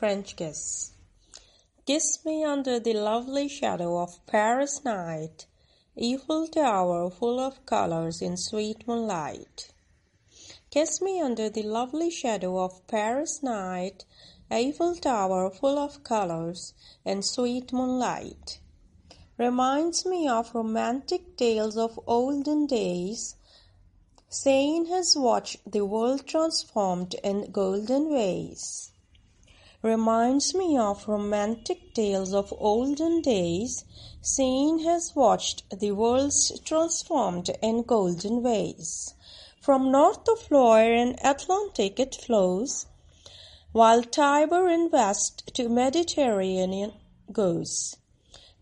French Kiss. Kiss me under the lovely shadow of Paris night, Eiffel Tower full of colors in sweet moonlight. Kiss me under the lovely shadow of Paris night, Eiffel Tower full of colors in sweet moonlight. Reminds me of romantic tales of olden days, Seine his watch the world transformed in golden ways reminds me of romantic tales of olden days, Seine has watched the world transformed in golden ways. From north of Loire in Atlantic it flows, while Tiber in west to Mediterranean goes.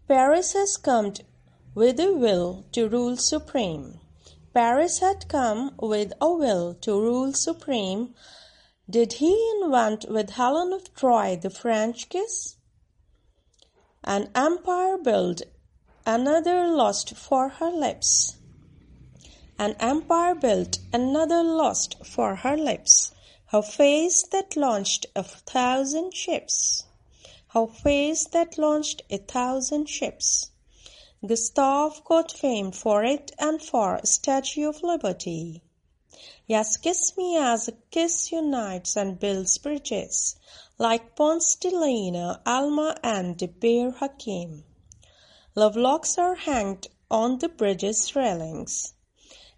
Paris has come with a will to rule supreme. Paris had come with a will to rule supreme did he invent with Helen of Troy the French kiss? An empire built, another lost for her lips. An empire built, another lost for her lips. Her face that launched a thousand ships. Her face that launched a thousand ships. Gustave got fame for it and for Statue of Liberty. Yes, kiss me as a kiss unites and builds bridges, like Ponce de Leon, Alma, and the Bir-Hakeim. Love locks are hanged on the bridge's railings.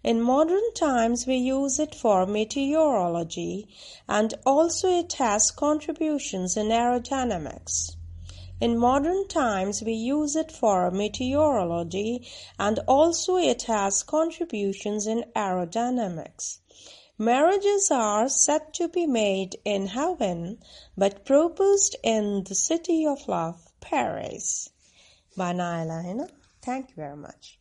In modern times we use it for meteorology and also it has contributions in aerodynamics. In modern times we use it for meteorology and also it has contributions in aerodynamics. Marriages are said to be made in heaven, but proposed in the city of love, Paris. By Naila Thank you very much.